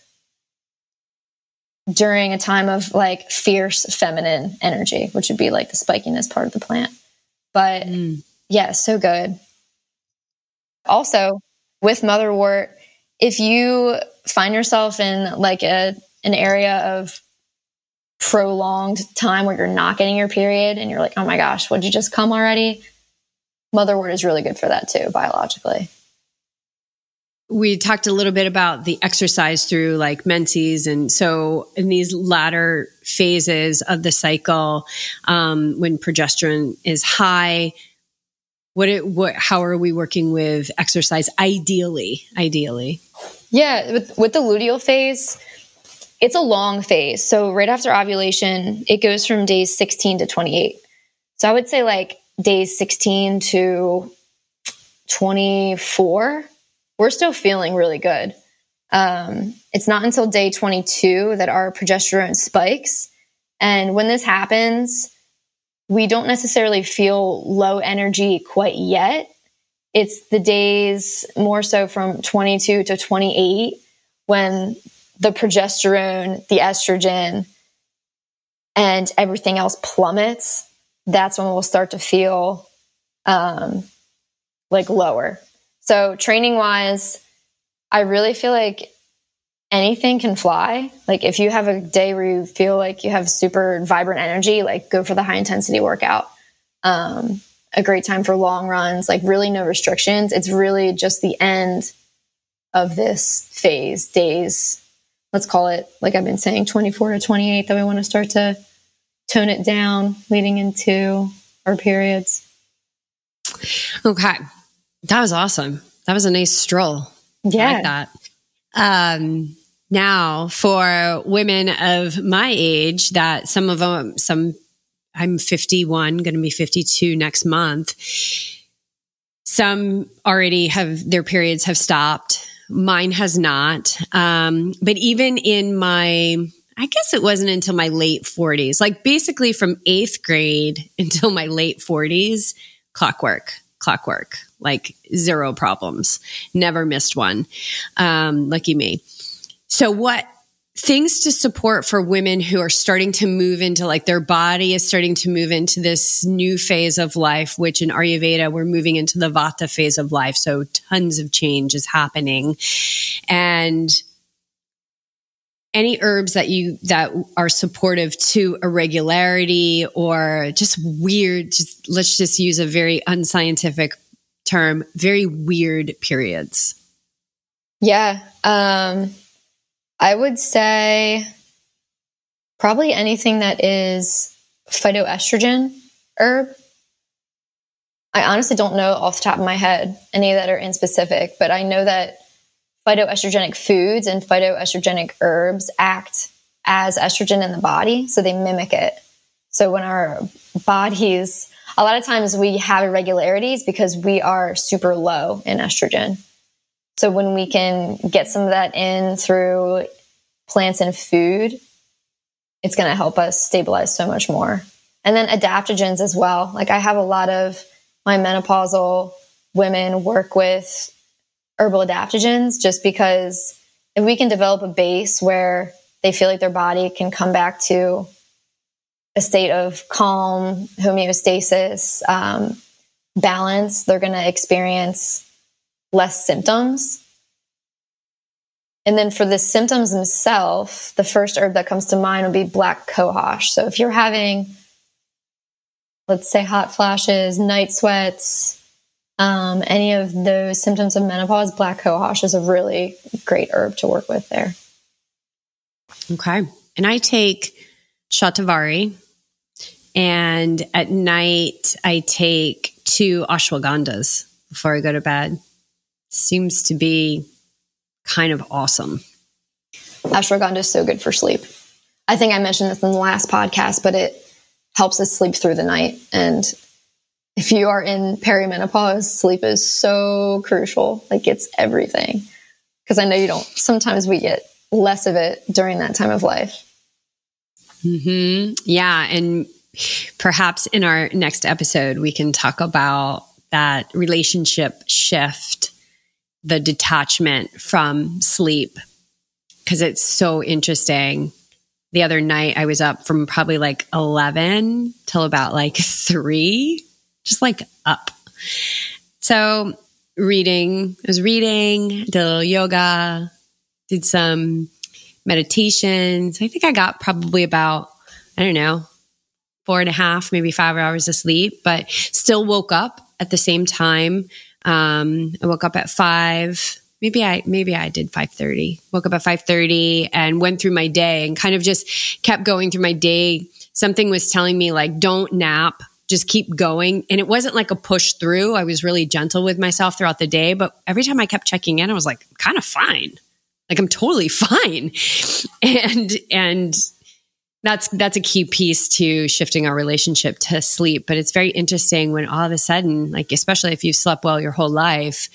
during a time of like fierce feminine energy, which would be like the spikiness part of the plant. But mm. yeah, so good. Also, with motherwort, if you find yourself in like a an area of prolonged time where you're not getting your period and you're like, oh my gosh, would you just come already? Motherwort is really good for that too, biologically we talked a little bit about the exercise through like menses and so in these latter phases of the cycle um, when progesterone is high what it what how are we working with exercise ideally ideally yeah with, with the luteal phase it's a long phase. So right after ovulation, it goes from days 16 to 28. So I would say like days 16 to 24, we're still feeling really good. Um, it's not until day 22 that our progesterone spikes. And when this happens, we don't necessarily feel low energy quite yet. It's the days more so from 22 to 28 when the progesterone, the estrogen, and everything else plummets. That's when we'll start to feel um, like lower. So, training wise, I really feel like anything can fly. Like, if you have a day where you feel like you have super vibrant energy, like go for the high intensity workout. Um, a great time for long runs, like really no restrictions. It's really just the end of this phase, days, let's call it, like I've been saying, 24 to 28, that we want to start to tone it down leading into our periods. Okay. That was awesome. That was a nice stroll. Yeah. Like that. Um, now for women of my age that some of them, some, I'm 51, going to be 52 next month. Some already have their periods have stopped. Mine has not. Um, but even in my, I guess it wasn't until my late 40s, like basically from eighth grade (laughs) until my late 40s, clockwork, clockwork, like zero problems, never missed one. Um, lucky me. So, what things to support for women who are starting to move into like their body is starting to move into this new phase of life, which in Ayurveda, we're moving into the Vata phase of life. So tons of change is happening. And any herbs that you that are supportive to irregularity or just weird just let's just use a very unscientific term very weird periods yeah um I would say probably anything that is phytoestrogen herb. I honestly don't know off the top of my head any that are in specific, but I know that phytoestrogenic foods and phytoestrogenic herbs act as estrogen in the body, so they mimic it. So when our bodies, a lot of times we have irregularities because we are super low in estrogen. So when we can get some of that in through plants and food, it's going to help us stabilize so much more. And then adaptogens as well. Like I have a lot of my menopausal women work with herbal adaptogens just because if we can develop a base where they feel like their body can come back to a state of calm, homeostasis, um, balance, they're going to experience less symptoms. And then for the symptoms themselves, the first herb that comes to mind would be black cohosh. So if you're having, let's say, hot flashes, night sweats, um, any of those symptoms of menopause, black cohosh is a really great herb to work with there. Okay. And I take shatavari, and at night I take two ashwagandhas before I go to bed seems to be kind of awesome. Ashwagandha is so good for sleep. I think I mentioned this in the last podcast, but it helps us sleep through the night. And if you are in perimenopause, sleep is so crucial. Like it's everything. Because I know you don't, sometimes we get less of it during that time of life. Mm-hmm. Yeah. And perhaps in our next episode, we can talk about that relationship shift the detachment from sleep because it's so interesting. The other night I was up from probably like 11 till about like 3, just like up. So, reading, I was reading, did a little yoga, did some meditations. I think I got probably about, I don't know, four and a half, maybe five hours of sleep, but still woke up at the same time um, I woke up at five. Maybe I maybe I did five thirty. Woke up at five thirty and went through my day and kind of just kept going through my day. Something was telling me like, don't nap, just keep going. And it wasn't like a push through. I was really gentle with myself throughout the day. But every time I kept checking in, I was like, kind of fine. Like I'm totally (laughs) fine. And, and that's, that's a key piece to shifting our relationship to sleep. But it's very interesting when all of a sudden, like, especially if you've slept well your whole life,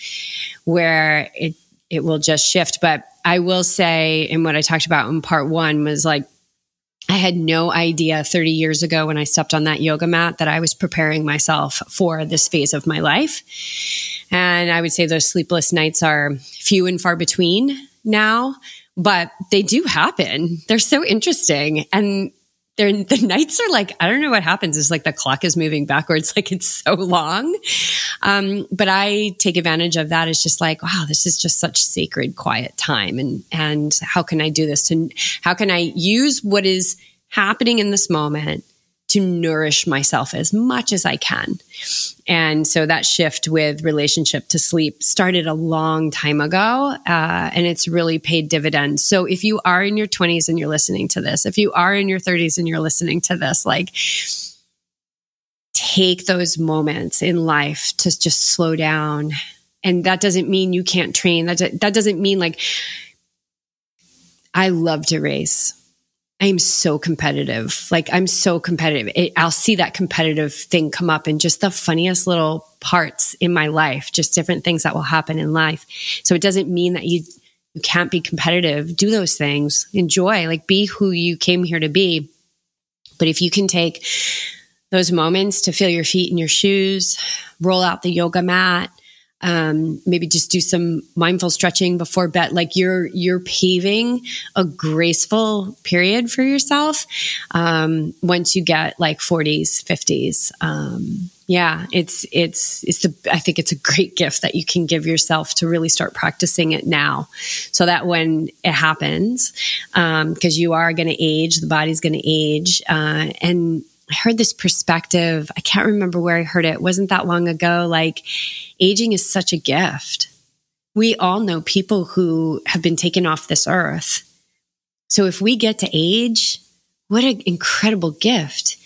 where it, it will just shift. But I will say, and what I talked about in part one was like, I had no idea 30 years ago when I stepped on that yoga mat that I was preparing myself for this phase of my life. And I would say those sleepless nights are few and far between now, but they do happen. They're so interesting. And they're, (laughs) the nights are like, I don't know what happens. It's like the clock is moving backwards. (laughs) Like it's so long. Um, but I take advantage of that. It's just like, wow, this is just such sacred, quiet time. And, and how can I do this to, how can I use what is happening in this moment to nourish myself as much as I can. And so that shift with relationship to sleep started a long time ago, uh, and it's really paid dividends. So if you are in your 20s and you're listening to this, if you are in your 30s and you're listening to this, like, take those moments in life to just slow down. And that doesn't mean you can't train. That, that doesn't mean like, I love to race. I'm so competitive. Like I'm so competitive. It, I'll see that competitive thing come up in just the funniest little parts in my life, just different things that will happen in life. So it doesn't mean that you you can't be competitive. Do those things. Enjoy, like be who you came here to be. But if you can take those moments to feel your feet in your shoes, roll out the yoga mat, um, maybe just do some mindful stretching before bed. Like you're you're paving a graceful period for yourself um, once you get like 40s, 50s. Um, yeah, it's it's it's the I think it's a great gift that you can give yourself to really start practicing it now, so that when it happens, um, because um, you are going to age, the body's going to age, uh, and I heard this perspective. I can't remember where I heard it. it. wasn't that long ago. Like aging is such a gift. We all know people who have been taken off this earth. So if we get to age, what an incredible gift.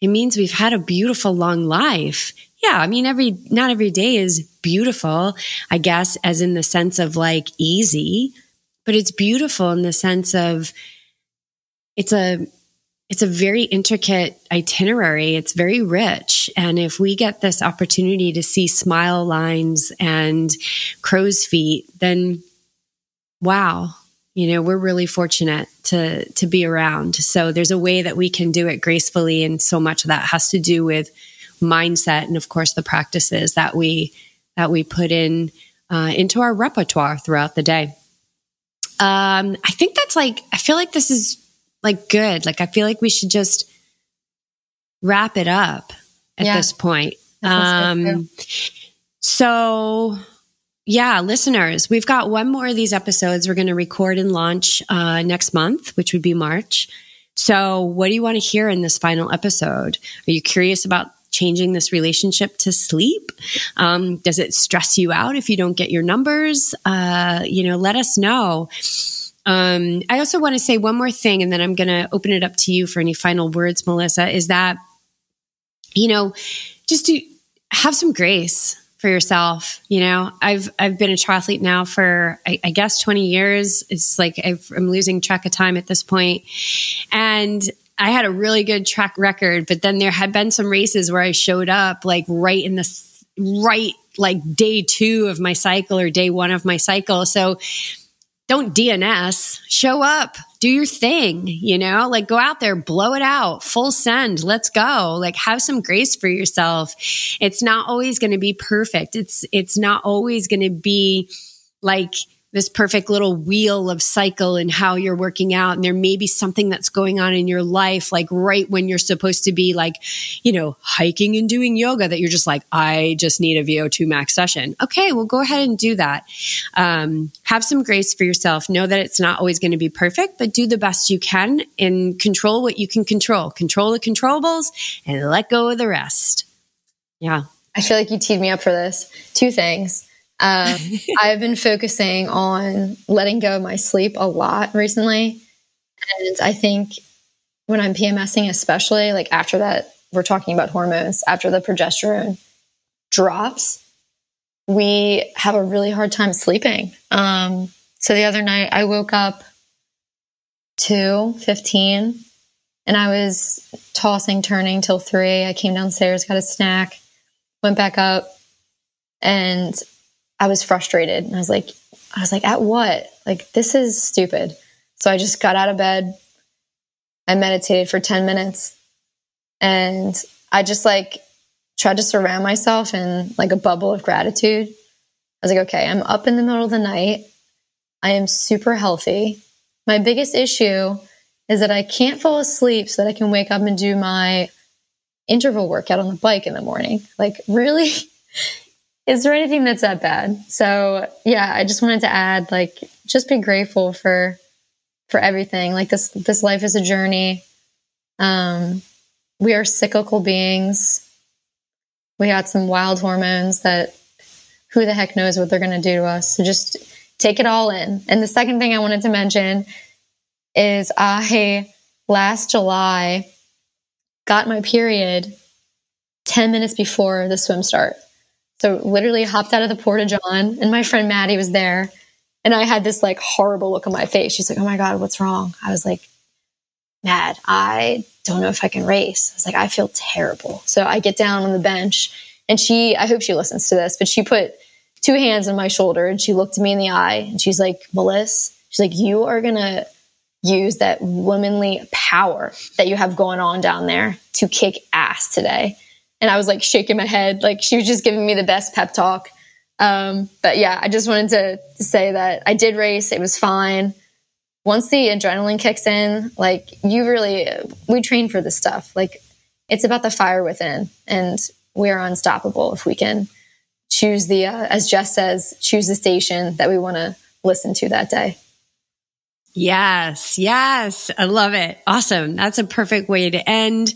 It means we've had a beautiful long life. Yeah. I mean, every, not every day is beautiful, I guess, as in the sense of like easy, but it's beautiful in the sense of it's a, it's a very intricate itinerary. It's very rich. And if we get this opportunity to see smile lines and crow's feet, then wow, you know, we're really fortunate to, to be around. So there's a way that we can do it gracefully. And so much of that has to do with mindset and of course the practices that we, that we put in, uh, into our repertoire throughout the day. Um, I think that's like, I feel like this is like good. Like I feel like we should just wrap it up at yeah. this point. Um, so yeah, listeners, we've got one more of these episodes we're going to record and launch uh, next month, which would be March. So, what do you want to hear in this final episode? Are you curious about changing this relationship to sleep? Um, does it stress you out if you don't get your numbers? Uh, you know, let us know. Um, I also want to say one more thing, and then I'm going to open it up to you for any final words, Melissa. Is that, you know, just to have some grace for yourself. You know, I've I've been a triathlete now for I, I guess 20 years. It's like i am losing track of time at this point, and I had a really good track record. But then there had been some races where I showed up like right in the right like day two of my cycle or day one of my cycle. So don't DNS, show up, do your thing, you know, like go out there, blow it out, full send, let's go. Like have some grace for yourself. It's not always going to be perfect. It's, it's not always going to be like, this perfect little wheel of cycle and how you're working out. And there may be something that's going on in your life, like right when you're supposed to be like, you know, hiking and doing yoga that you're just like, I just need a VO2 max session. Okay, well, go ahead and do that. Um, have some grace for yourself. Know that it's not always going to be perfect, but do the best you can and control what you can control. Control the controllables and let go of the rest. Yeah. I feel like you teed me up for this. Two things. Um, (laughs) I've been focusing on letting go of my sleep a lot recently. And I think when I'm PMSing, especially like after that, we're talking about hormones, after the progesterone drops, we have a really hard time sleeping. Um, So the other night I woke up 2:15 and I was tossing turning till 3. I came downstairs, got a snack, went back up and I was frustrated. And I was like I was like at what? Like this is stupid. So I just got out of bed. I meditated for 10 minutes and I just like tried to surround myself in like a bubble of gratitude. I was like, okay, I'm up in the middle of the night. I am super healthy. My biggest issue is that I can't fall asleep so that I can wake up and do my interval workout on the bike in the morning. Like, really? (laughs) is there anything that's that bad? So, yeah, I just wanted to add like just be grateful for for everything. Like this this life is a journey. Um we are cyclical beings. We got some wild hormones that who the heck knows what they're going to do to us. So just take it all in. And the second thing I wanted to mention is I last July got my period 10 minutes before the swim start. So literally hopped out of the porta john and my friend Maddie was there and I had this like horrible look on my face. She's like, "Oh my god, what's wrong?" I was like, "Mad. I don't know if I can race." I was like, "I feel terrible." So I get down on the bench and she I hope she listens to this, but she put two hands on my shoulder and she looked me in the eye and she's like, Melissa, she's like, you are going to use that womanly power that you have going on down there to kick ass today. And I was like shaking my head. Like she was just giving me the best pep talk. Um, but yeah, I just wanted to, to say that I did race. It was fine. Once the adrenaline kicks in, like you really, we train for this stuff. Like it's about the fire within and we are unstoppable if we can choose the, uh, as Jess says, choose the station that we want to listen to that day. Yes, yes. I love it. Awesome. That's a perfect way to end.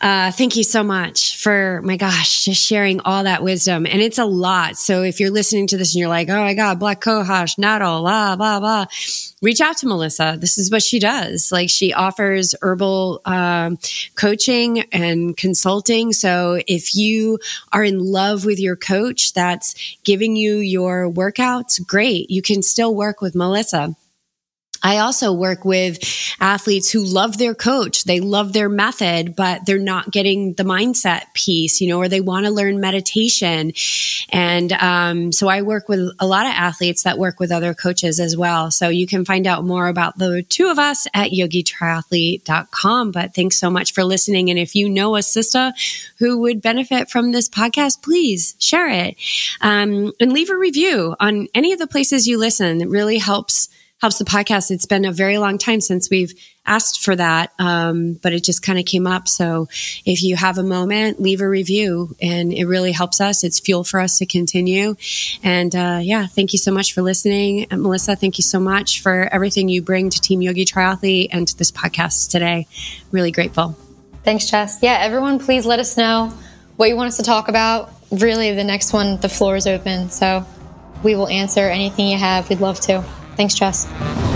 Uh, thank you so much for, my gosh, just sharing all that wisdom. And it's a lot. So if you're listening to this and you're like, oh my God, Black Cohosh, Nettle, blah, blah, blah, reach out to Melissa. This is what she does. Like she offers herbal um, coaching and consulting. So if you are in love with your coach that's giving you your workouts, great. You can still work with Melissa. I also work with athletes who love their coach. They love their method, but they're not getting the mindset piece, you know, or they want to learn meditation. And um, so I work with a lot of athletes that work with other coaches as well. So you can find out more about the two of us at yogitriathlete.com. But thanks so much for listening. And if you know a sister who would benefit from this podcast, please share it um, and leave a review on any of the places you listen. It really helps helps the podcast. It's been a very long time since we've asked for that, um, but it just kind of came up. So if you have a moment, leave a review, and it really helps us. It's fuel for us to continue. And uh, yeah, thank you so much for listening, and Melissa. Thank you so much for everything you bring to Team Yogi Triathlete and to this podcast today. Really grateful. Thanks, Jess. Yeah, everyone, please let us know what you want us to talk about. Really, the next one, the floor is open. So we will answer anything you have. We'd love to. Thanks, Jess.